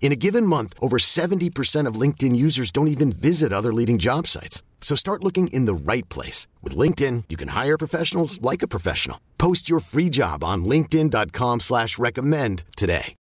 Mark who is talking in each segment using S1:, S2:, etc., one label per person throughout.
S1: In a given month, over 70% of LinkedIn users don't even visit other leading job sites. So start looking in the right place. With LinkedIn, you can hire professionals like a professional. Post your free job on linkedin.com slash recommend today.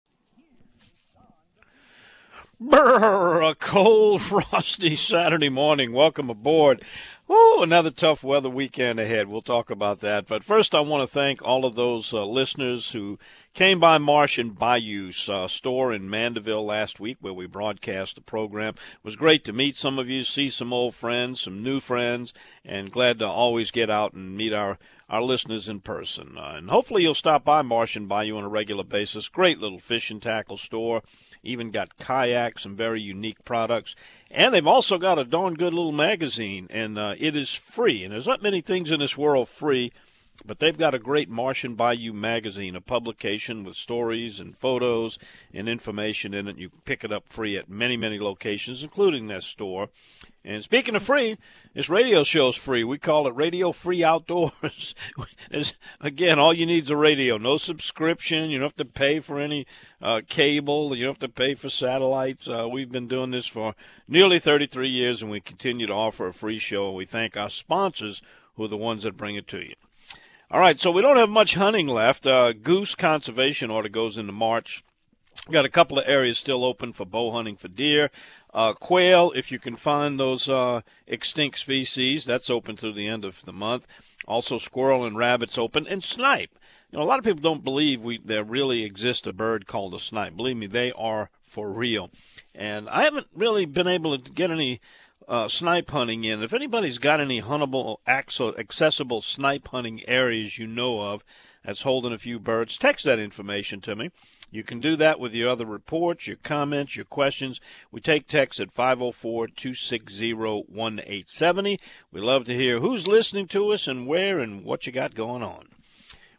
S2: Brr, a cold, frosty Saturday morning. Welcome aboard. Oh, another tough weather weekend ahead. We'll talk about that. But first, I want to thank all of those uh, listeners who came by Marsh and Bayou's uh, store in Mandeville last week where we broadcast the program. It was great to meet some of you, see some old friends, some new friends, and glad to always get out and meet our, our listeners in person. Uh, and hopefully you'll stop by Marsh and Bayou on a regular basis. Great little fish and tackle store even got kayaks, some very unique products. And they've also got a darn good little magazine, and uh, it is free. And there's not many things in this world free, but they've got a great Marsh and Bayou magazine, a publication with stories and photos and information in it. You pick it up free at many, many locations, including that store. And speaking of free, this radio show's free. We call it Radio Free Outdoors. again, all you need is a radio. No subscription. You don't have to pay for any uh, cable. You don't have to pay for satellites. Uh, we've been doing this for nearly 33 years, and we continue to offer a free show. We thank our sponsors, who are the ones that bring it to you. All right, so we don't have much hunting left. Uh, goose conservation order goes into March. Got a couple of areas still open for bow hunting for deer. Uh, quail, if you can find those uh, extinct species, that's open through the end of the month. Also, squirrel and rabbits open, and snipe. You know, a lot of people don't believe we there really exists a bird called a snipe. Believe me, they are for real. And I haven't really been able to get any uh, snipe hunting in. If anybody's got any huntable, accessible snipe hunting areas you know of that's holding a few birds, text that information to me. You can do that with your other reports, your comments, your questions. We take text at 504 260 1870. We love to hear who's listening to us and where and what you got going on.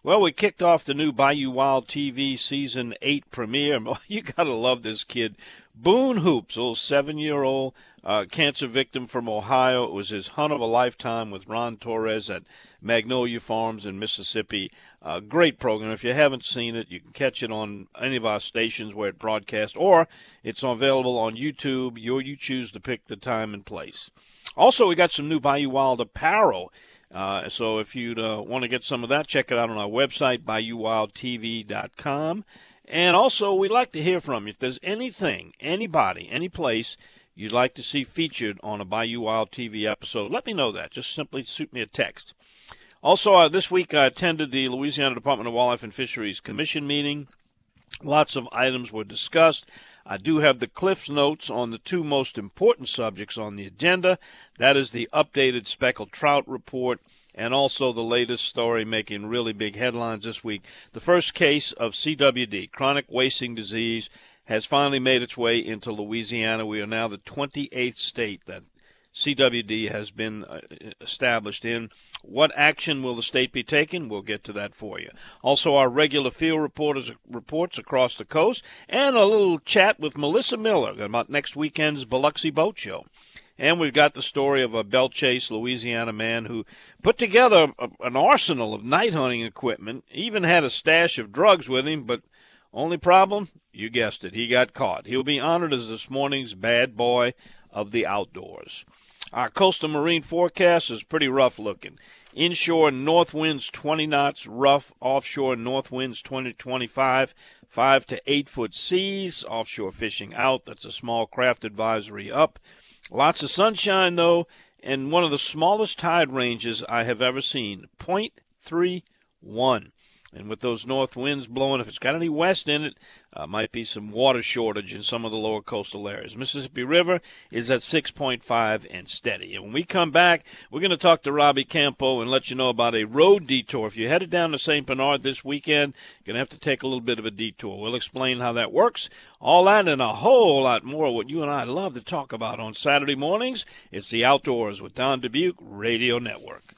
S2: Well, we kicked off the new Bayou Wild TV season eight premiere. You gotta love this kid, Boone Hoops, little seven-year-old uh, cancer victim from Ohio. It was his hunt of a lifetime with Ron Torres at Magnolia Farms in Mississippi. Uh, great program. If you haven't seen it, you can catch it on any of our stations where it broadcasts, or it's available on YouTube. You, you choose to pick the time and place. Also, we got some new Bayou Wild apparel. Uh, so if you uh, want to get some of that, check it out on our website, BayouWildTV.com. And also, we'd like to hear from you. If there's anything, anybody, any place you'd like to see featured on a Bayou Wild TV episode, let me know that. Just simply shoot me a text. Also, uh, this week I attended the Louisiana Department of Wildlife and Fisheries Commission meeting. Lots of items were discussed. I do have the Cliffs notes on the two most important subjects on the agenda. That is the updated speckled trout report and also the latest story making really big headlines this week. The first case of CWD, chronic wasting disease, has finally made its way into Louisiana. We are now the 28th state that CWD has been uh, established in. What action will the state be taking? We'll get to that for you. Also, our regular field reporters reports across the coast, and a little chat with Melissa Miller about next weekend's Biloxi Boat Show. And we've got the story of a Belle Chasse, Louisiana man who put together a, an arsenal of night hunting equipment, even had a stash of drugs with him, but only problem, you guessed it, he got caught. He'll be honored as this morning's bad boy of the outdoors. Our coastal marine forecast is pretty rough looking. Inshore north winds 20 knots, rough. Offshore north winds 20 to 25, 5 to 8 foot seas. Offshore fishing out. That's a small craft advisory up. Lots of sunshine, though, and one of the smallest tide ranges I have ever seen 0.31. And with those north winds blowing, if it's got any west in it, uh, might be some water shortage in some of the lower coastal areas. Mississippi River is at 6.5 and steady. And when we come back, we're going to talk to Robbie Campo and let you know about a road detour. If you're headed down to St. Bernard this weekend, you're going to have to take a little bit of a detour. We'll explain how that works. All that and a whole lot more, what you and I love to talk about on Saturday mornings. It's the Outdoors with Don Dubuc Radio Network.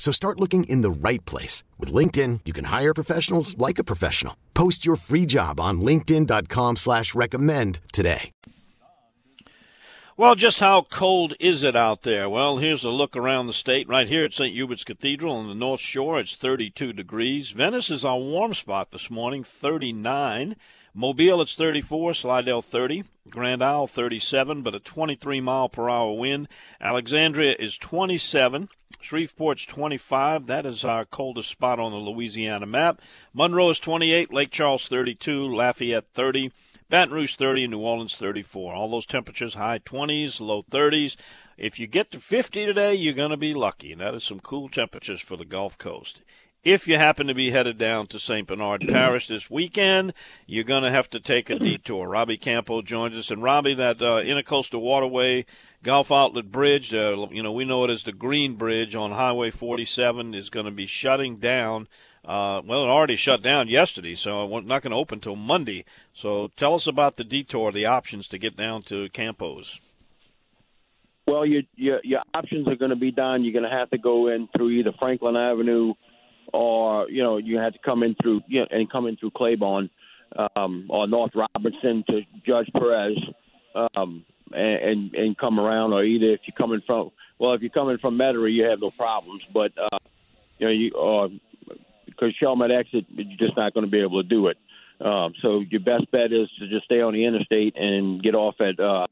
S1: So start looking in the right place. With LinkedIn, you can hire professionals like a professional. Post your free job on linkedin.com slash recommend today.
S2: Well, just how cold is it out there? Well, here's a look around the state. Right here at St. Hubert's Cathedral on the North Shore, it's 32 degrees. Venice is our warm spot this morning, 39. Mobile, it's 34. Slidell, 30. Grand Isle, 37, but a 23 mile per hour wind. Alexandria is 27. Shreveport's 25. That is our coldest spot on the Louisiana map. Monroe is 28. Lake Charles, 32. Lafayette, 30. Baton Rouge 30 and New Orleans 34. All those temperatures high 20s, low 30s. If you get to 50 today, you're going to be lucky, and that is some cool temperatures for the Gulf Coast if you happen to be headed down to St. Bernard Parish this weekend, you're going to have to take a detour. Robbie Campo joins us. And Robbie, that uh, Intercoastal Waterway Gulf Outlet Bridge, uh, you know, we know it as the Green Bridge on Highway 47, is going to be shutting down. Uh, well, it already shut down yesterday, so it's not going to open until Monday. So tell us about the detour, the options to get down to Campos.
S3: Well, your, your, your options are going to be done. You're going to have to go in through either Franklin Avenue – or you know you had to come in through you know, and come in through Claiborne um, or North Robinson to Judge Perez um, and, and come around, or either if you're coming from well, if you're coming from Metairie, you have no problems, but uh, you know you or because Chalmette exit, you're just not going to be able to do it. Um, so your best bet is to just stay on the interstate and get off at uh,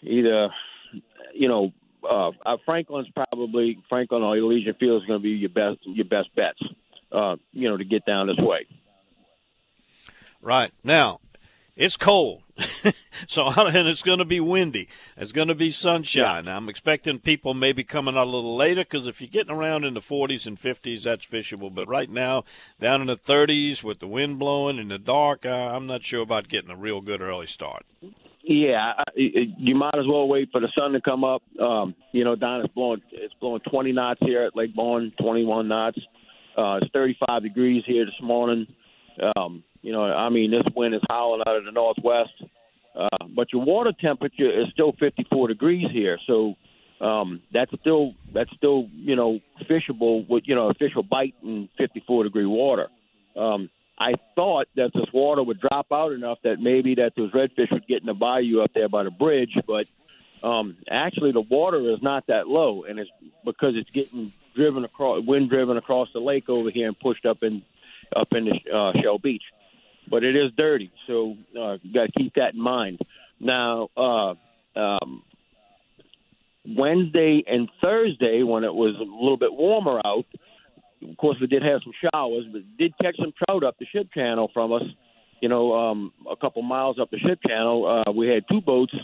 S3: either you know uh, uh, Franklin's probably Franklin or Elysian Field is going to be your best your best bets. Uh, you know, to get down this way.
S2: Right now, it's cold, so and it's going to be windy. It's going to be sunshine. Yeah. I'm expecting people maybe coming out a little later because if you're getting around in the 40s and 50s, that's fishable. But right now, down in the 30s with the wind blowing in the dark, uh, I'm not sure about getting a real good early start.
S3: Yeah, you might as well wait for the sun to come up. Um, you know, Don, it's blowing it's blowing 20 knots here at Lake Borgne, 21 knots. Uh, it's 35 degrees here this morning. Um, you know, I mean, this wind is howling out of the northwest. Uh, but your water temperature is still 54 degrees here, so um, that's still that's still you know fishable with you know will bite in 54 degree water. Um, I thought that this water would drop out enough that maybe that those redfish would get in the bayou up there by the bridge, but um, actually the water is not that low, and it's because it's getting driven across, wind driven across the lake over here and pushed up in up into uh, Shell Beach. But it is dirty, so uh, you got to keep that in mind. Now, uh, um, Wednesday and Thursday, when it was a little bit warmer out, of course, we did have some showers, but did catch some trout up the ship channel from us. you know, um, a couple miles up the ship channel, uh, we had two boats.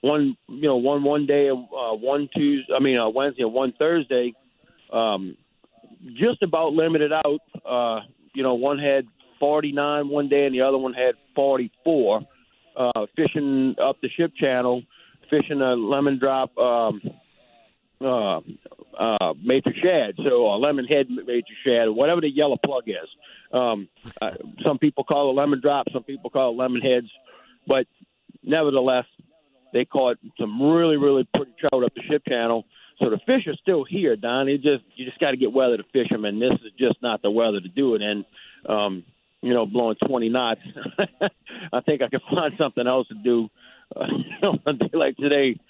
S3: One, you know, one one day, uh, one Tuesday. I mean, uh, Wednesday and one Thursday. Um, just about limited out. Uh, you know, one had 49 one day and the other one had 44. Uh, fishing up the ship channel, fishing a lemon drop um, uh, uh, matrix shad, so a lemon head matrix shad, whatever the yellow plug is. Um, uh, some people call it lemon drop, some people call it lemon heads, but nevertheless, they caught some really, really pretty trout up the ship channel. So the fish are still here, Don. You just you just got to get weather to fish them, and this is just not the weather to do it in. Um, you know, blowing 20 knots. I think I could find something else to do. Uh, know, a day like today,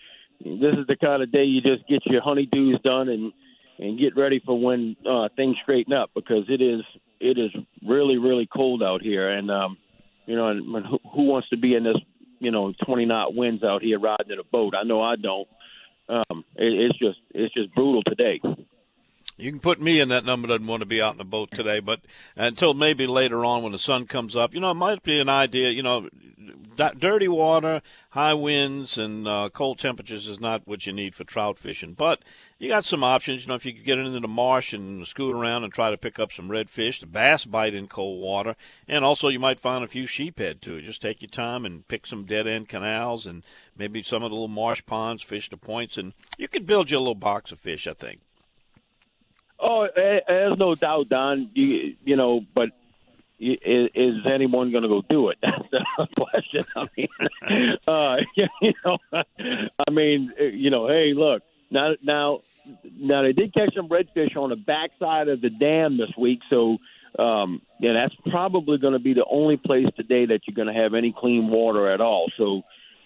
S3: this is the kind of day you just get your honeydews done and and get ready for when uh, things straighten up because it is it is really really cold out here, and um, you know, and, and who, who wants to be in this you know 20 knot winds out here riding in a boat? I know I don't. Um, it, it's just it's just brutal today.
S2: You can put me in that number doesn't want to be out in the boat today, but until maybe later on when the sun comes up, you know, it might be an idea. You know, dirty water, high winds, and uh, cold temperatures is not what you need for trout fishing. But you got some options. You know, if you could get into the marsh and scoot around and try to pick up some redfish, the bass bite in cold water, and also you might find a few sheephead too. Just take your time and pick some dead end canals and maybe some of the little marsh ponds, fish the points, and you could build you a little box of fish. I think.
S3: Oh, there's no doubt, Don. You, you know, but is, is anyone going to go do it? That's the question. I mean, uh, you know, I mean, you know, hey, look now, now, now they did catch some redfish on the backside of the dam this week, so um, yeah, that's probably going to be the only place today that you're going to have any clean water at all. So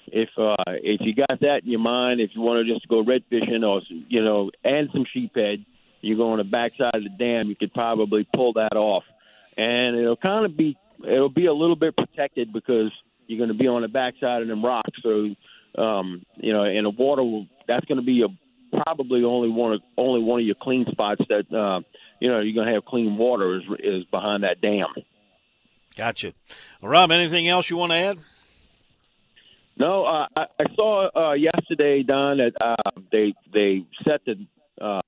S3: if uh, if you got that in your mind, if you want to just go red fishing or you know, and some sheephead, you go on the backside of the dam, you could probably pull that off and it'll kind of be it'll be a little bit protected because you're going to be on the backside of them rocks. So, um, you know, and the water will that's going to be a probably only one of only one of your clean spots that uh, you know you're going to have clean water is is behind that dam.
S2: Gotcha. Well, Rob, anything else you want to add?
S3: No, uh, I, I saw uh, yesterday, Don, that uh, they they set the uh,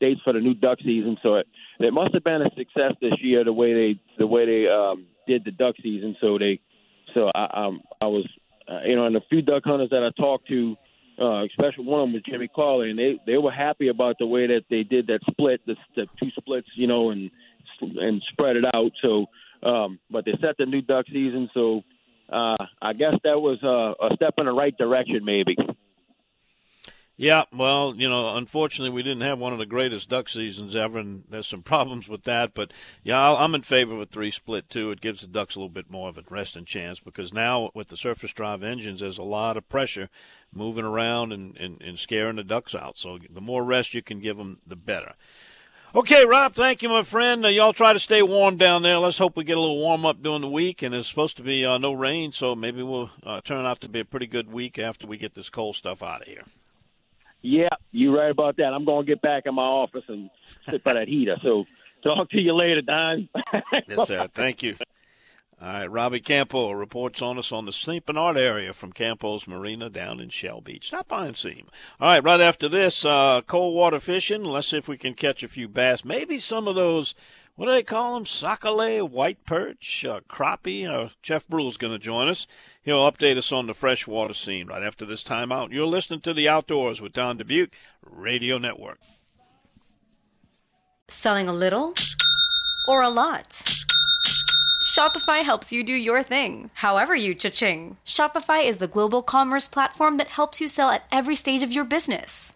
S3: dates for the new duck season. So it, it must have been a success this year the way they the way they um, did the duck season. So they so I um, I was uh, you know and a few duck hunters that I talked to, uh, especially one of them was Jimmy Carley, and they they were happy about the way that they did that split, the, the two splits, you know, and and spread it out. So um, but they set the new duck season. So uh, I guess that was uh, a step in the right direction, maybe.
S2: Yeah, well, you know, unfortunately, we didn't have one of the greatest duck seasons ever, and there's some problems with that. But yeah, I'm in favor of a three split too. It gives the ducks a little bit more of a resting chance because now with the surface drive engines, there's a lot of pressure moving around and, and, and scaring the ducks out. So the more rest you can give them, the better. Okay, Rob, thank you, my friend. Uh, y'all try to stay warm down there. Let's hope we get a little warm up during the week. And it's supposed to be uh, no rain, so maybe we'll uh, turn out to be a pretty good week after we get this cold stuff out of here.
S3: Yeah, you're right about that. I'm going to get back in my office and sit by that heater. So talk to you later, Don.
S2: yes, sir. Thank you. All right, Robbie Campo reports on us on the St. Bernard area from Campo's Marina down in Shell Beach. Stop by and see him. All right, right after this, uh, cold water fishing. Let's see if we can catch a few bass. Maybe some of those what do they call them? Sac-a-lait, white perch, uh, crappie. Uh, Jeff Brule's going to join us. He'll update us on the freshwater scene right after this timeout. You're listening to The Outdoors with Don Dubuc, Radio Network.
S4: Selling a little or a lot? Shopify helps you do your thing, however you cha-ching. Shopify is the global commerce platform that helps you sell at every stage of your business.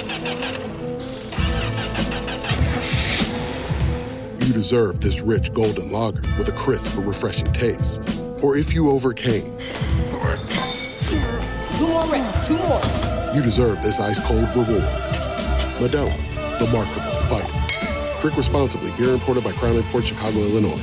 S5: you deserve this rich golden lager with a crisp but refreshing taste. Or if you overcame.
S6: Two more reps, two more.
S5: You deserve this ice cold reward. Modelo, the Markable Fighter. Drink responsibly. Beer imported by Crown Port Chicago, Illinois.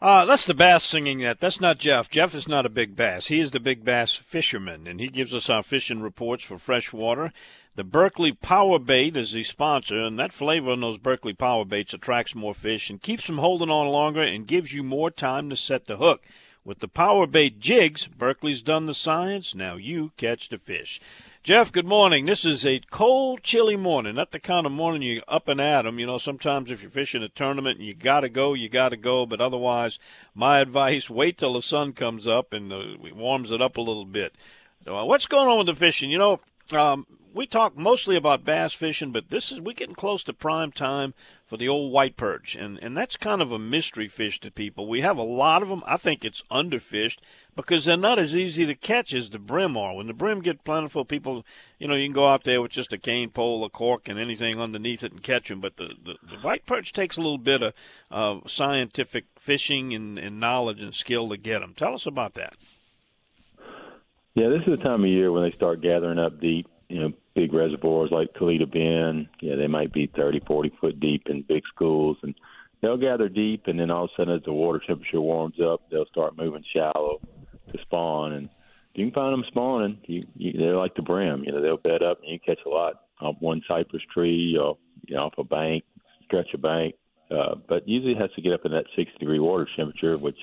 S2: Uh, that's the bass singing that. That's not Jeff. Jeff is not a big bass. He is the big bass fisherman, and he gives us our fishing reports for freshwater. The Berkley Power Bait is the sponsor, and that flavor in those Berkley Power Baits attracts more fish and keeps them holding on longer and gives you more time to set the hook. With the Power Bait jigs, Berkley's done the science. Now you catch the fish. Jeff, good morning. This is a cold, chilly morning. Not the kind of morning you're up and at 'em. You know, sometimes if you're fishing a tournament and you got to go, you got to go. But otherwise, my advice, wait till the sun comes up and uh, warms it up a little bit. So, uh, what's going on with the fishing? You know, um, we talk mostly about bass fishing, but this is we're getting close to prime time for the old white perch, and and that's kind of a mystery fish to people. We have a lot of them. I think it's underfished because they're not as easy to catch as the brim are. When the brim get plentiful, people, you know, you can go out there with just a cane pole, a cork, and anything underneath it and catch them. But the the, the white perch takes a little bit of uh, scientific fishing and, and knowledge and skill to get them. Tell us about that.
S7: Yeah, this is the time of year when they start gathering up deep you know, big reservoirs like Toledo Bend. Yeah, they might be 30, 40 foot deep in big schools, and they'll gather deep, and then all of a sudden, as the water temperature warms up, they'll start moving shallow to spawn. And if you can find them spawning. You, you, they're like the brim. You know, they'll bed up, and you catch a lot off one cypress tree or you know, off a bank, stretch a bank. Uh, but usually it has to get up in that 60 degree water temperature, which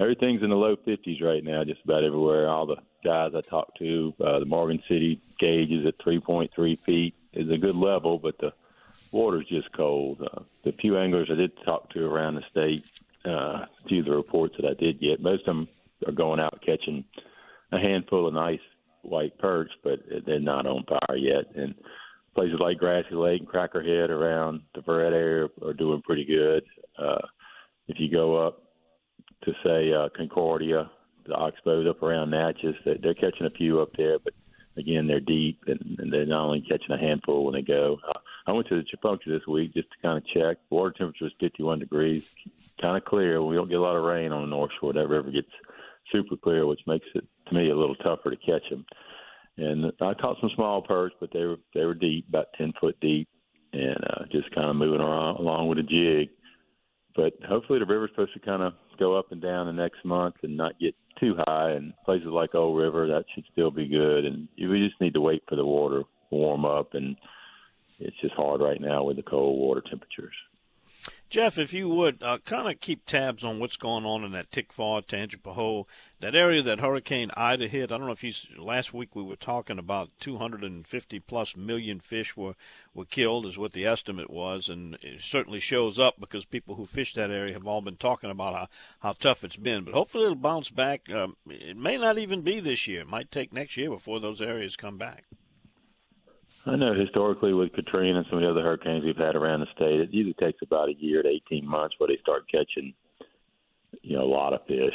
S7: everything's in the low 50s right now, just about everywhere. All the guys I talked to, uh, the Morgan City gauge is at 3.3 feet. is a good level, but the water's just cold. Uh, the few anglers I did talk to around the state, uh, a few of the reports that I did get, most of them are going out catching a handful of nice white perch, but they're not on fire yet. And places like Grassy Lake and Crackerhead around the Verret area are doing pretty good. Uh, if you go up to say uh, Concordia, the oxbows up around Natchez. They're, they're catching a few up there, but again, they're deep and, and they're not only catching a handful when they go. Uh, I went to the Tchefuncte this week just to kind of check. Water temperature is 51 degrees, kind of clear. We don't get a lot of rain on the North Shore. Never ever gets super clear, which makes it to me a little tougher to catch them. And I caught some small perch, but they were they were deep, about 10 foot deep, and uh, just kind of moving around along with a jig. But hopefully the river's supposed to kind of go up and down the next month and not get too high. And places like Old River, that should still be good. And we just need to wait for the water to warm up. And it's just hard right now with the cold water temperatures.
S2: Jeff, if you would uh, kind of keep tabs on what's going on in that Tickfaw, Tangipahoa, that area that Hurricane Ida hit. I don't know if you last week we were talking about 250 plus million fish were were killed, is what the estimate was, and it certainly shows up because people who fish that area have all been talking about how how tough it's been. But hopefully it'll bounce back. Um, it may not even be this year. It might take next year before those areas come back.
S7: I know historically with Katrina and some of the other hurricanes we've had around the state, it usually takes about a year to 18 months where they start catching you know a lot of fish.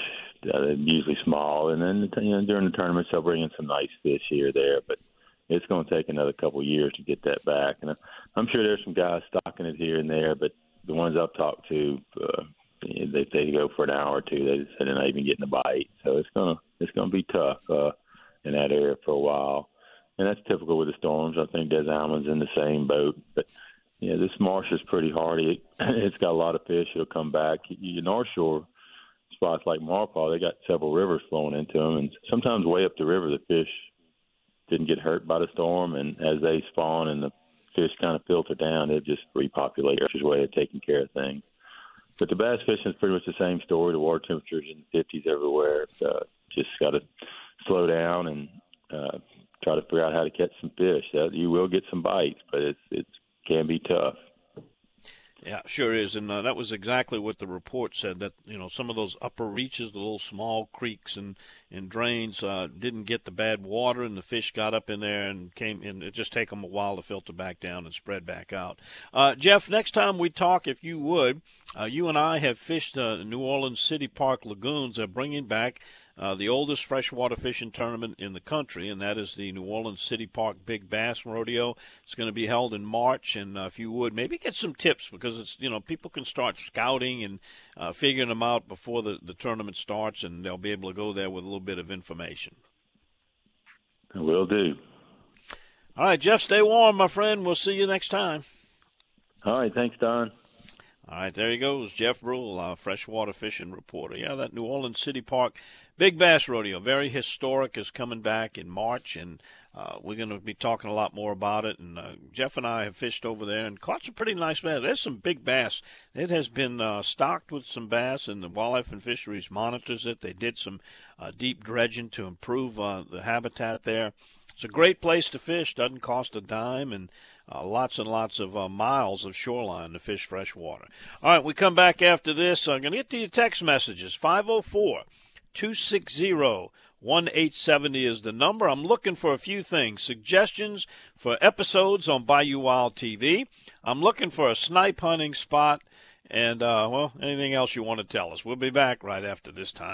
S7: Uh, usually small, and then you know, during the tournaments they'll bring in some nice fish here or there. But it's going to take another couple of years to get that back. And I'm sure there's some guys stocking it here and there, but the ones I've talked to, uh, they they go for an hour or two. They said they're not even getting a bite, so it's gonna it's gonna be tough uh, in that area for a while. And that's typical with the storms. I think Des Alleman's in the same boat, but yeah, this marsh is pretty hardy. It's got a lot of fish. It'll come back. You North Shore spots like Maurepas, they got several rivers flowing into them, and sometimes way up the river, the fish didn't get hurt by the storm, and as they spawn and the fish kind of filter down, it just repopulates. It's way of taking care of things. But the bass fishing is pretty much the same story. The water temperatures in the 50s everywhere. Uh, just got to slow down and uh, try to figure out how to catch some fish. Uh, you will get some bites, but it's it can be tough.
S2: Yeah, sure is, and uh, that was exactly what the report said. That you know some of those upper reaches, the little small creeks and and drains, uh, didn't get the bad water, and the fish got up in there and came in. It just take them a while to filter back down and spread back out. Uh, Jeff, next time we talk, if you would, uh, you and I have fished uh, New Orleans City Park lagoons. They're bringing back uh, the oldest freshwater fishing tournament in the country, and that is the New Orleans City Park Big Bass Rodeo. It's going to be held in March, and uh, if you would maybe get some tips because it's you know people can start scouting and uh, figuring them out before the the tournament starts, and they'll be able to go there with a little bit of information.
S7: It will do.
S2: All right, Jeff, stay warm, my friend. We'll see you next time.
S7: All right, thanks, Don.
S2: All right, there he goes, Jeff Brule, our freshwater fishing reporter. Yeah, that New Orleans City Park Big Bass Rodeo, very historic, is coming back in March, and uh, we're going to be talking a lot more about it. And uh, Jeff and I have fished over there and caught some pretty nice bass. There's some big bass. It has been uh, stocked with some bass, and the Wildlife and Fisheries monitors it. They did some uh, deep dredging to improve uh, the habitat there. It's a great place to fish. Doesn't cost a dime, and uh, lots and lots of uh, miles of shoreline to fish fresh water. All right, we come back after this. I'm going to get to your text messages. 504 260 1870 is the number. I'm looking for a few things suggestions for episodes on Bayou Wild TV. I'm looking for a snipe hunting spot. And, uh, well, anything else you want to tell us. We'll be back right after this time.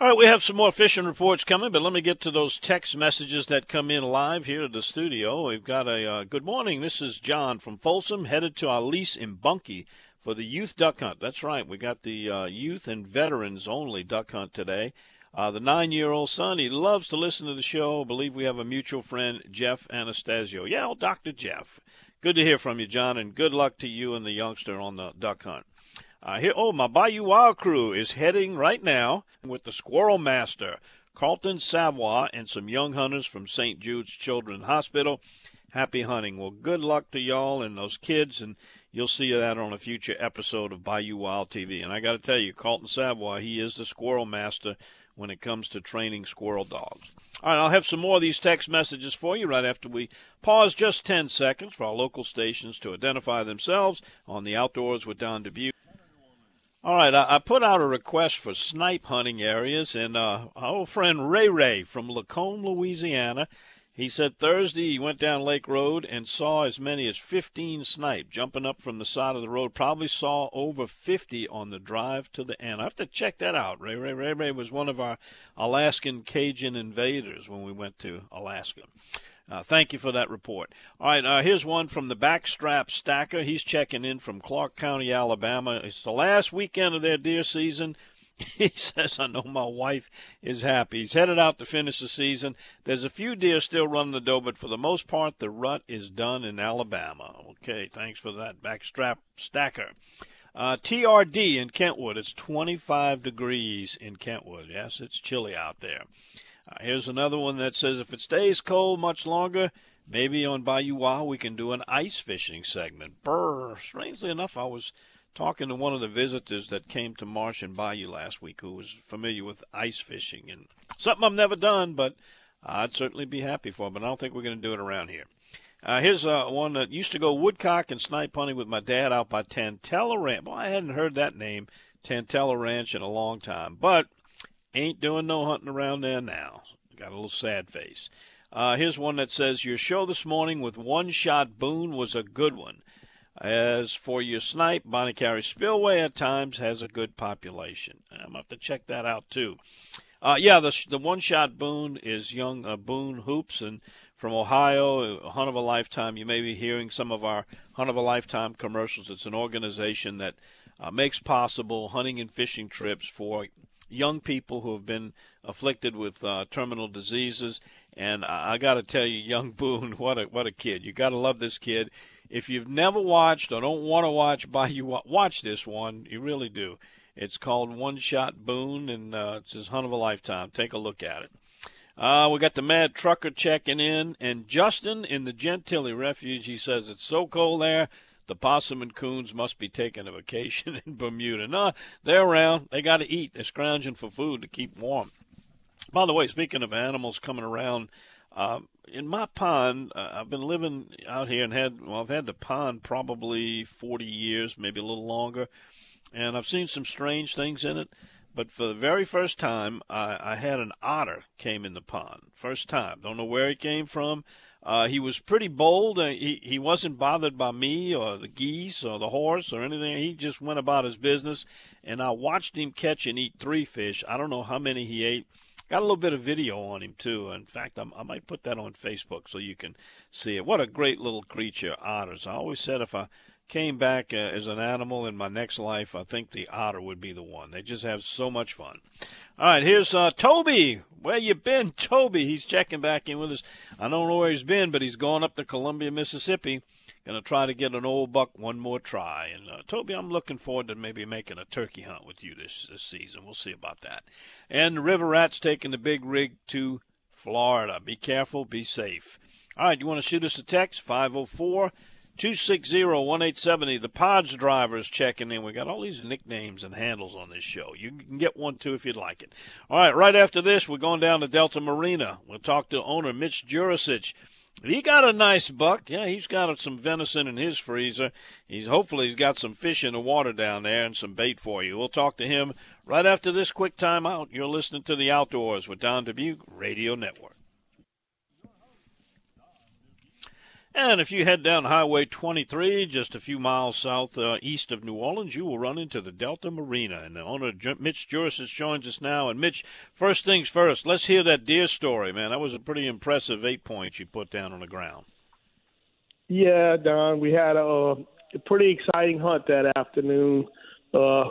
S2: All right, we have some more fishing reports coming, but let me get to those text messages that come in live here at the studio. We've got a uh, good morning. This is John from Folsom, headed to our lease in Bunkie for the youth duck hunt. That's right, we got the uh, youth and veterans only duck hunt today. Uh, the nine year old son, he loves to listen to the show. I believe we have a mutual friend, Jeff Anastasio. Yeah, well, Dr. Jeff. Good to hear from you, John, and good luck to you and the youngster on the duck hunt. Uh, here, oh, my Bayou Wild crew is heading right now with the Squirrel Master, Carlton Savoy, and some young hunters from St. Jude's Children's Hospital. Happy hunting. Well, good luck to y'all and those kids, and you'll see that on a future episode of Bayou Wild TV. And I got to tell you, Carlton Savoy, he is the Squirrel Master when it comes to training squirrel dogs. All right, I'll have some more of these text messages for you right after we pause just 10 seconds for our local stations to identify themselves on the Outdoors with Don Dubuc. All right, I, I, put out a request for snipe hunting areas, and uh, our old friend Ray Ray from Lacombe, Louisiana, he said Thursday he went down Lake Road and saw as many as 15 snipe jumping up from the side of the road. Probably saw over 50 on the drive to the end. I have to check that out. Ray Ray Ray Ray was one of our Alaskan Cajun invaders when we went to Alaska. Uh, thank you for that report. All right, uh, here's one from the Backstrap Stacker. He's checking in from Clark County, Alabama. It's the last weekend of their deer season. He says, I know my wife is happy. He's headed out to finish the season. There's a few deer still running the doe, but for the most part, the rut is done in Alabama. Okay, thanks for that, Backstrap Stacker. Uh, TRD in Kentwood. It's 25 degrees in Kentwood. Yes, it's chilly out there. Uh, here's another one that says if it stays cold much longer, maybe on Bayou Wild we can do an ice fishing segment. Brr. Strangely enough, I was talking to one of the visitors that came to Marsh and Bayou last week who was familiar with ice fishing and something I've never done, but I'd certainly be happy for. But I don't think we're going to do it around here. Uh, here's uh, one that used to go woodcock and snipe hunting with my dad out by Tantella Ranch. Well, I hadn't heard that name, Tantella Ranch, in a long time, but ain't doing no hunting around there now. Got a little sad face. Uh, here's one that says Your show this morning with one shot Boone was a good one. As for your snipe, Bonnet Carré Spillway at times has a good population. I'm going to have to check that out too. Uh, yeah, the, the one shot Boone is young uh, Boone Hoops, and from Ohio, Hunt of a Lifetime. You may be hearing some of our Hunt of a Lifetime commercials. It's an organization that uh, makes possible hunting and fishing trips for young people who have been afflicted with uh, terminal diseases. And I, I got to tell you, young Boone, what a what a kid! You got to love this kid. If you've never watched or don't want to watch, by you watch this one. You really do. It's called One Shot Boone, and uh, it's his Hunt of a Lifetime. Take a look at it. Uh, we got the mad trucker checking in, and Justin in the Gentilly Refuge. He says it's so cold there. The possum and coons must be taking a vacation in Bermuda. No, they're around. They got to eat. They're scrounging for food to keep warm. By the way, speaking of animals coming around, uh, in my pond, uh, I've been living out here and had well, I've had the pond probably 40 years, maybe a little longer, and I've seen some strange things in it. But for the very first time, I, I had an otter came in the pond. First time. Don't know where he came from. Uh, he was pretty bold. He he wasn't bothered by me or the geese or the horse or anything. He just went about his business, and I watched him catch and eat three fish. I don't know how many he ate. Got a little bit of video on him too. In fact, I'm, i might put that on Facebook so you can see it. What a great little creature, otters. I always said if I came back uh, as an animal in my next life, I think the otter would be the one. They just have so much fun. All right, here's uh, Toby. Where you been, Toby? He's checking back in with us. I don't know where he's been, but he's gone up to Columbia, Mississippi. Going to try to get an old buck one more try. And uh, Toby, I'm looking forward to maybe making a turkey hunt with you this, this season. We'll see about that. And the River Rat's taking the big rig to Florida. Be careful, be safe. All right, you want to shoot us a text? 504- 260-1870. The Pods drivers checking in. We got all these nicknames and handles on this show. You can get one too if you'd like it. All right, right after this, we're going down to Delta Marina. We'll talk to owner Mitch Jurasich. He got a nice buck. Yeah, he's got some venison in his freezer. He's hopefully he's got some fish in the water down there and some bait for you. We'll talk to him right after this quick time out. You're listening to the Outdoors with Don Dubuc Radio Network. And if you head down Highway 23, just a few miles south uh, east of New Orleans, you will run into the Delta Marina. And the owner, Mitch Jurasich, joins us now. And Mitch, first things first, let's hear that deer story, man. That was a pretty impressive eight points you put down on the ground.
S6: Yeah, Don, we had a, a pretty exciting hunt that afternoon. Uh,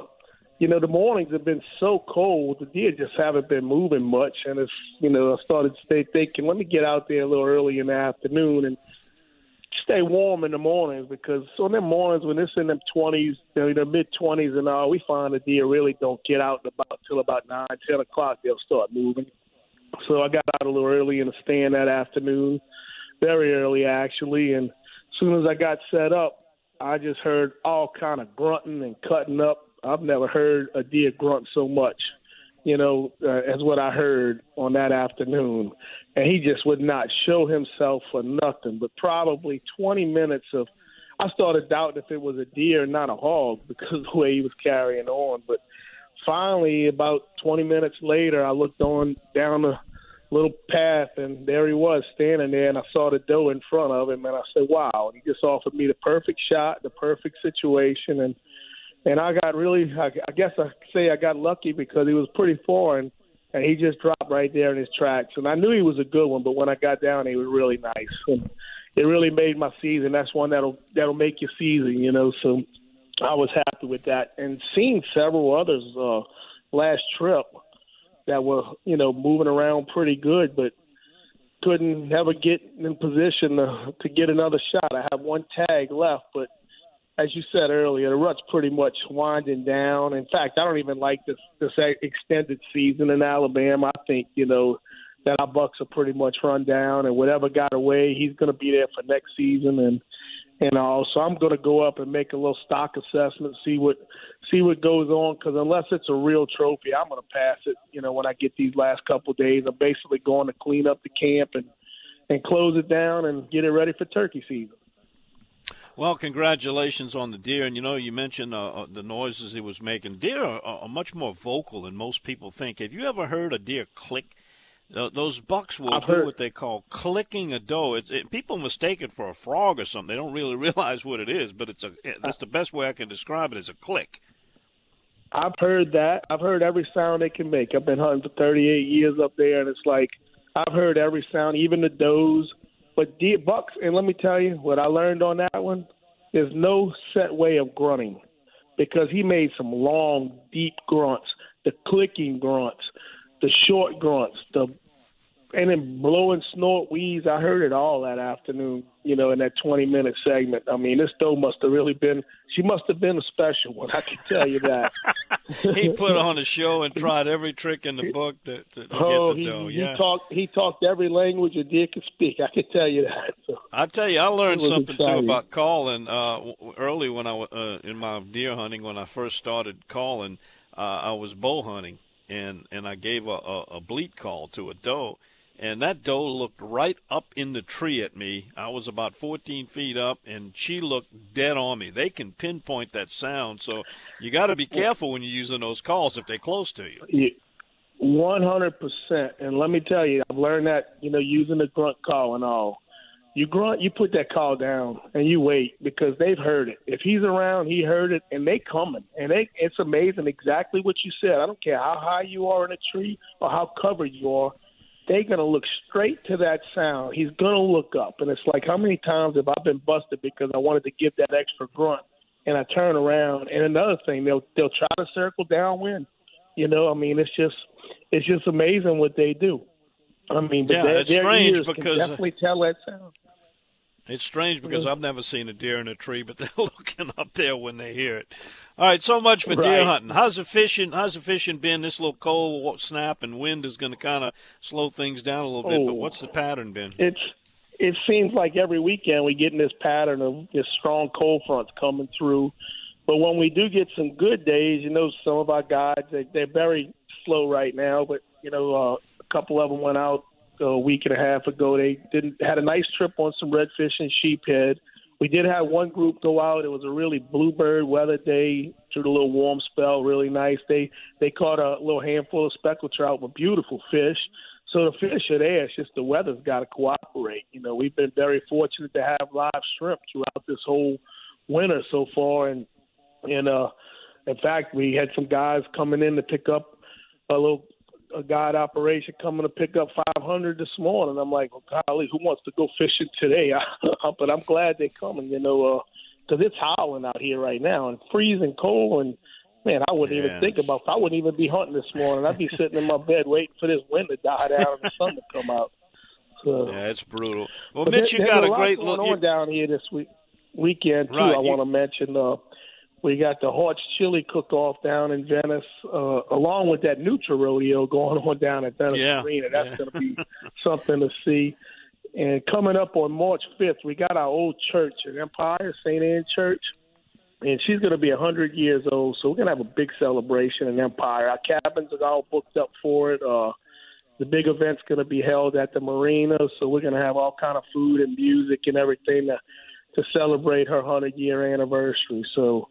S6: you know, the mornings have been so cold, the deer just haven't been moving much. And it's, you know, I started to stay thinking, let me get out there a little early in the afternoon and stay warm in the mornings because on them mornings when it's in them twenties, you know, the mid twenties and all, we find the deer really don't get out about till about nine, ten o'clock. They'll start moving. So I got out a little early in the stand that afternoon, very early actually, and as soon as I got set up, I just heard all kind of grunting and cutting up. I've never heard a deer grunt so much, you know, uh, as what I heard on that afternoon and he just would not show himself for nothing. But probably 20 minutes of, I started doubting if it was a deer, not a hog, because of the way he was carrying on. But finally, about 20 minutes later, I looked on down the little path, and there he was standing there, and I saw the doe in front of him, and I said, "Wow!" And he just offered me the perfect shot, the perfect situation, and and I got really, I, guess I say I got lucky because he was pretty foreign and he just dropped right there in his tracks. And I knew he was a good one, but when I got down, he was really nice, and it really made my season. That's one that'll that'll make your season, you know. So I was happy with that, and seeing several others uh, last trip that were you know moving around pretty good, but couldn't never get in position to, to get another shot. I have one tag left, but as you said earlier, the rut's pretty much winding down. In fact, I don't even like this this extended season in Alabama. I think you know that our bucks are pretty much run down, and whatever got away, he's going to be there for next season, and and all. So I'm going to go up and make a little stock assessment, see what see what goes on. Because unless it's a real trophy, I'm going to pass it. You know, when I get these last couple days, I'm basically going to clean up the camp and and close it down and get it ready for turkey season.
S2: Well, congratulations on the deer. And you know, you mentioned uh, uh the noises he was making. Deer are, are, much more vocal than most people think. Have you ever heard a deer click? Uh, those bucks will
S6: I've
S2: do
S6: heard.
S2: what they call clicking a doe. It's, it, people mistake it for a frog or something. They don't really realize what it is, but it's a. That's the best way I can describe it. Is a click.
S6: I've heard that. I've heard every sound they can make. I've been hunting for 38 years up there, and it's like I've heard every sound, even the does. But deer bucks, and let me tell you what I learned on that one. There's no set way of grunting because he made some long, deep grunts, the clicking grunts, the short grunts, the and then blowing snort wheeze. I heard it all that afternoon, you know, in that 20 minute segment. I mean, this doe must have really been, she must have been a special one. I can tell you that.
S2: he put on a show and tried every trick in the book to, to, to
S6: oh,
S2: get the
S6: he,
S2: doe.
S6: he
S2: Yeah.
S6: talked, he talked every language a deer could speak. I can tell you that. So,
S2: I tell you, I learned something too about calling uh, early when I was uh, in my deer hunting when I first started calling. Uh, I was bow hunting and and I gave a, a, a bleat call to a doe, and that doe looked right up in the tree at me. I was about 14 feet up, and she looked dead on me. They can pinpoint that sound, so you got to be careful when you're using those calls if they're close to you.
S6: One hundred percent, and let me tell you, I've learned that you know using the grunt call and all. You grunt, you put that call down, and you wait because they've heard it. If he's around, he heard it, and they coming, and they, it's amazing exactly what you said. I don't care how high you are in a tree or how covered you are, they're gonna look straight to that sound. He's gonna look up, and it's like how many times have I been busted because I wanted to give that extra grunt, and I turn around, and another thing, they'll they'll try to circle downwind. You know, I mean, it's just it's just amazing what they do. I mean, but
S2: Yeah,
S6: their,
S2: it's
S6: their
S2: strange because,
S6: can
S2: uh,
S6: definitely tell that sound.
S2: It's strange because
S6: Mhm.
S2: I've never seen a deer in a tree, but they're looking up there when they hear it. All right, so much for deer hunting. How's the fishing? How's the fishing been? This little cold snap and wind is going to kind of slow things down a little bit. But
S6: Oh.
S2: what's the pattern been?
S6: It's it seems like every weekend we get in this pattern of this strong cold fronts coming through. But when we do get some good days, you know, some of our guys they, they're very slow right now. But you know, uh, a couple of them went out a week and a half ago. They didn't had a nice trip on some redfish and sheephead. We did have one group go out. It was a really bluebird weather day through the little warm spell, really nice. They they caught a little handful of speckled trout, but beautiful fish. So the fish are there. It's just the weather's got to cooperate. You know, we've been very fortunate to have live shrimp throughout this whole winter so far, and and uh, in fact, we had some guys coming in to pick up a little a guide operation coming to pick up 500 this morning. I'm like, well, golly, who wants to go fishing today? but I'm glad they're coming. You know, because it's howling out here right now and freezing cold and. Man, I wouldn't even think about. I wouldn't even be hunting this morning. I'd be sitting in my bed waiting for this wind to die down and the sun to come out. So,
S2: Yeah, it's brutal. Well, Mitch,
S6: there-
S2: you got a
S6: lot
S2: great
S6: going
S2: look. you-
S6: down here this week weekend too.
S2: Right,
S6: I want to mention uh, we got the Horch Chili Cook-Off down in Venice, uh, along with that Nutria Rodeo going on down at Venice
S2: Yeah,
S6: Arena. That's
S2: yeah.
S6: going to be something to see. And coming up on March 5th, we got our old church in Empire, St. Anne Church. And she's going to be 100 years old, so we're going to have a big celebration in Empire. Our cabins are all booked up for it. Uh, the big event's going to be held at the marina, so we're going to have all kind of food and music and everything to to celebrate her 100 year anniversary. So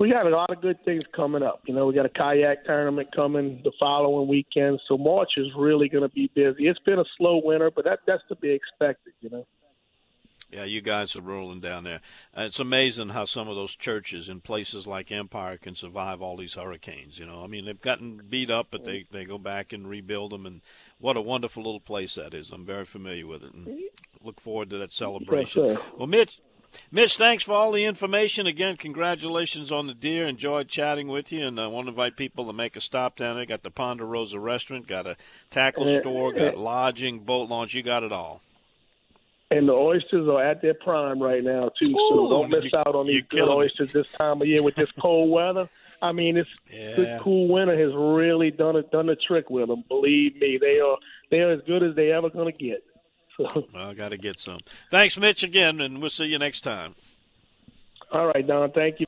S6: we got a lot of good things coming up. You know, we got a kayak tournament coming the following weekend, so March is really going to be busy. It's been a slow winter, but that that's to be expected. You know.
S2: Yeah, you guys are rolling down there. Uh, it's amazing how some of those churches in places like Empire can survive all these hurricanes. You know, I mean, they've gotten beat up, but they they go back and rebuild them, and what a wonderful little place that is. I'm very familiar with it, and look forward to that celebration. Well, Mitch. Mitch, thanks for all the information. Again, congratulations on the deer. Enjoyed chatting with you, and I want to invite people to make a stop down there. Got the Ponderosa restaurant, got a tackle
S6: Uh,
S2: store, got lodging, boat launch. You got it all.
S6: And the oysters are at their prime right now too.
S2: Ooh,
S6: so don't miss
S2: you-
S6: out on these good
S2: killing me.
S6: oysters this time of year with this cold weather. I mean, this
S2: Yeah.
S6: good cool winter has really done it done the trick with them. Believe me, they are they are as good as they ever going to get. So,
S2: Well, I got to get some. Thanks, Mitch, again, and we'll see you next time.
S6: all right, Don. Thank you.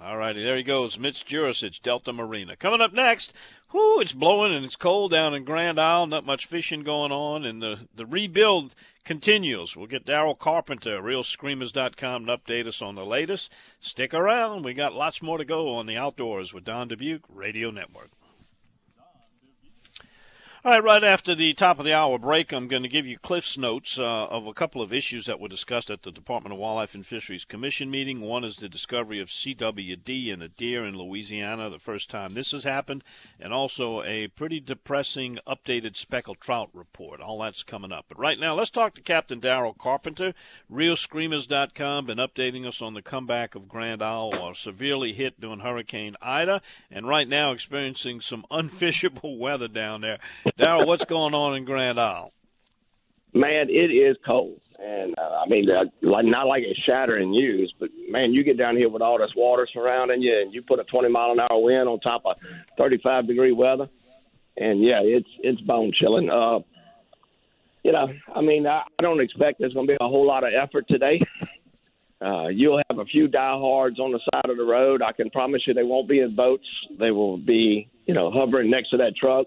S2: All righty, there he goes, Mitch Jurisich, Delta Marina. Coming up next, whoo, it's blowing and it's cold down in Grand Isle. Not much fishing going on, and the, the rebuild continues. We'll get Daryl Carpenter, ReelScreamers.com, to update us on the latest. Stick around. We got lots more to go on the outdoors with Don Dubuc Radio Network. All right, right after the top of the hour break, I'm going to give you Cliff's notes uh, of a couple of issues that were discussed at the Department of Wildlife and Fisheries Commission meeting. One is the discovery of CWD in a deer in Louisiana, the first time this has happened, and also a pretty depressing updated speckled trout report. All that's coming up. But right now, let's talk to Captain Darrell Carpenter, ReelScreamers.com, been updating us on the comeback of Grand Isle, uh, severely hit during Hurricane Ida, and right now experiencing some unfishable weather down there. Darrell, what's going on in Grand Isle?
S8: Man, it is cold, and uh, I mean, uh, like not like it's shattering news, but man, you get down here with all this water surrounding you, and you put a 20 mile an hour wind on top of 35 degree weather, and yeah, it's it's bone chilling. Uh, you know, I mean, I, I don't expect there's going to be a whole lot of effort today. Uh, you'll have a few diehards on the side of the road. I can promise you they won't be in boats. They will be, you know, hovering next to that truck,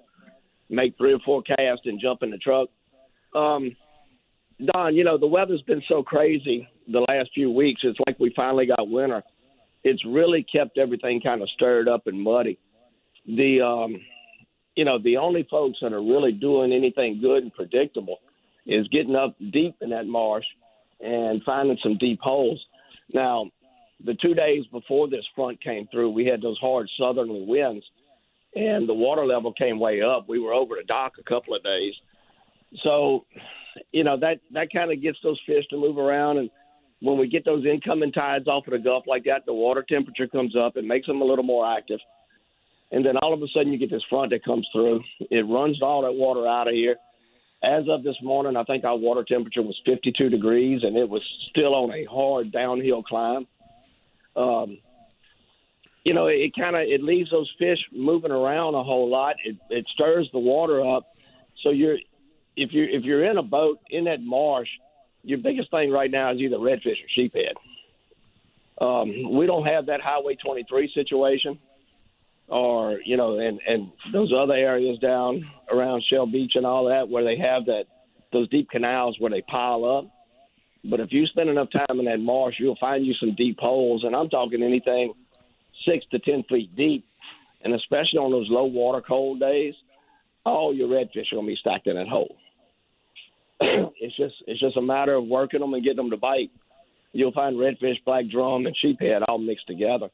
S8: make three or four casts, and jump in the truck. Um, Don, you know, the weather's been so crazy the last few weeks. It's like we finally got winter. It's really kept everything kind of stirred up and muddy. The, um, you know, the only folks that are really doing anything good and predictable is getting up deep in that marsh and finding some deep holes. Now, the two days before this front came through, we had those hard southerly winds, and the water level came way up. We were over the dock a couple of days. So, you know, that, that kind of gets those fish to move around. And when we get those incoming tides off of the Gulf like that, the water temperature comes up. It makes them a little more active. And then all of a sudden, you get this front that comes through. It runs all that water out of here. As of this morning, I think our water temperature was 52 degrees, and it was still on a hard downhill climb. Um, you know, it kind of it leaves those fish moving around a whole lot. It, it stirs the water up. So you're if you if you're in a boat in that marsh, your biggest thing right now is either redfish or sheephead. Um, we don't have that Highway 23 situation, or you know, and and those other areas down around Shell Beach and all that where they have that those deep canals where they pile up. But if you spend enough time in that marsh, you'll find you some deep holes, and I'm talking anything six to ten feet deep, and especially on those low water cold days, all your redfish are gonna be stacked in that hole. it's just it's just a matter of working them and getting them to bite. You'll find redfish, black drum, and sheephead all mixed together.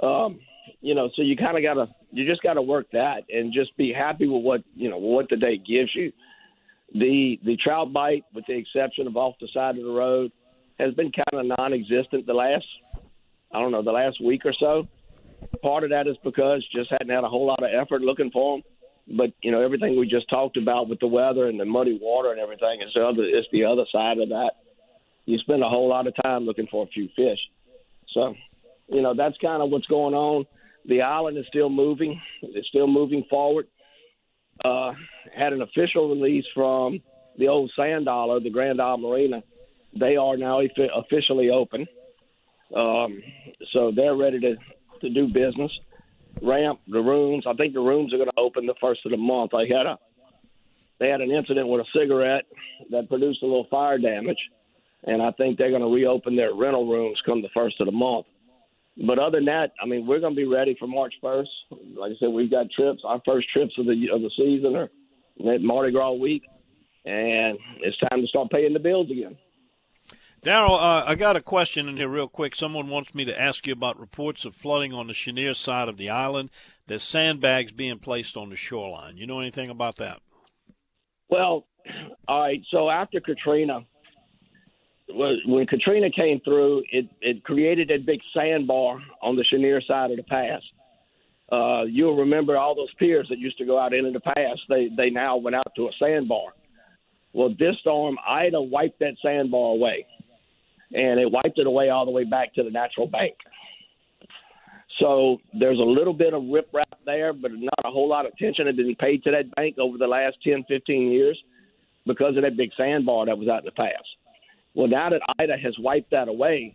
S8: Um, you know, so you kind of gotta you just gotta work that and just be happy with what you know what the day gives you. The the trout bite, with the exception of off the side of the road, has been kind of non-existent the last I don't know the last week or so. Part of that is because just hadn't had a whole lot of effort looking for them. But you know everything we just talked about with the weather and the muddy water and everything is the other is the other side of that. You spend a whole lot of time looking for a few fish. So, you know that's kind of what's going on. The island is still moving. It's still moving forward. Uh, had an official release from the old Sand Dollar, the Grand Isle Marina. They are now officially open. Um, so they're ready to, to do business. Ramp, the rooms. I think the rooms are going to open the first of the month. I had a they had an incident with a cigarette that produced a little fire damage, and I think they're going to reopen their rental rooms come the first of the month. But other than that, I mean, we're going to be ready for March first. Like I said, we've got trips. Our first trips of the of the season are at Mardi Gras week, and it's time to start paying the bills again.
S2: Daryl, uh, I got a question in here real quick. Someone wants me to ask you about reports of flooding on the Chenier side of the island. There's sandbags being placed on the shoreline. You know anything about that?
S8: Well, all right. So after Katrina, when Katrina came through, it, it created a big sandbar on the Chenier side of the pass. Uh, you'll remember all those piers that used to go out into the pass. They they now went out to a sandbar. Well, this storm, Ida wiped that sandbar away, and it wiped it away all the way back to the natural bank. So there's a little bit of riprap there, but not a whole lot of attention had been paid to that bank over the last 10, 15 years because of that big sandbar that was out in the pass. Well, now that Ida has wiped that away,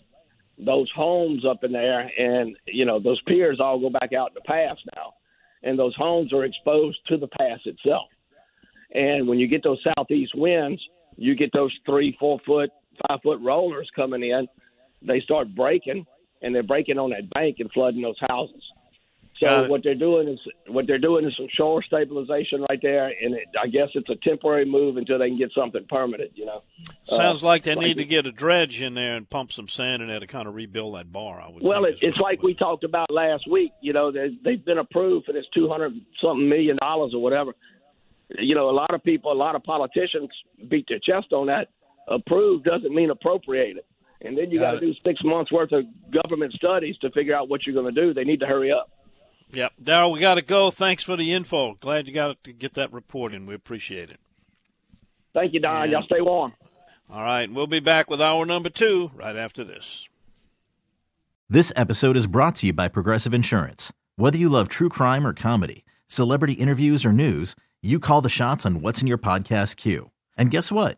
S8: those homes up in there and, you know, those piers all go back out in the pass now. And those homes are exposed to the pass itself. And when you get those southeast winds, you get those three, four foot, five foot rollers coming in. They start breaking, and they're breaking on that bank and flooding those houses. So what they're doing is what they're doing is some shore stabilization right there, and it, I guess it's a temporary move until they can get something permanent. You know,
S2: Sounds
S8: Uh,
S2: like they
S8: like
S2: need to get a dredge in there and pump some sand in there to kind of rebuild that bar. I would.
S8: Well, it, it's like we talked about last week. You know, they, they've been approved for this two hundred something million dollars or whatever. You know, a lot of people, a lot of politicians beat their chest on that. Approved doesn't mean appropriated, and then you got
S2: Got
S8: to do six months worth of government studies to figure out what you're going to do. They need to hurry up.
S2: Yep, Daryl, we got to go. Thanks for the info. Glad you got to get that report in. We appreciate it.
S8: Thank you, Don.
S2: And-
S8: Y'all stay warm.
S2: All right, we'll be back with hour number two right after this.
S9: This episode is brought to you by Progressive Insurance. Whether you love true crime or comedy, celebrity interviews or news, you call the shots on what's in your podcast queue. And guess what?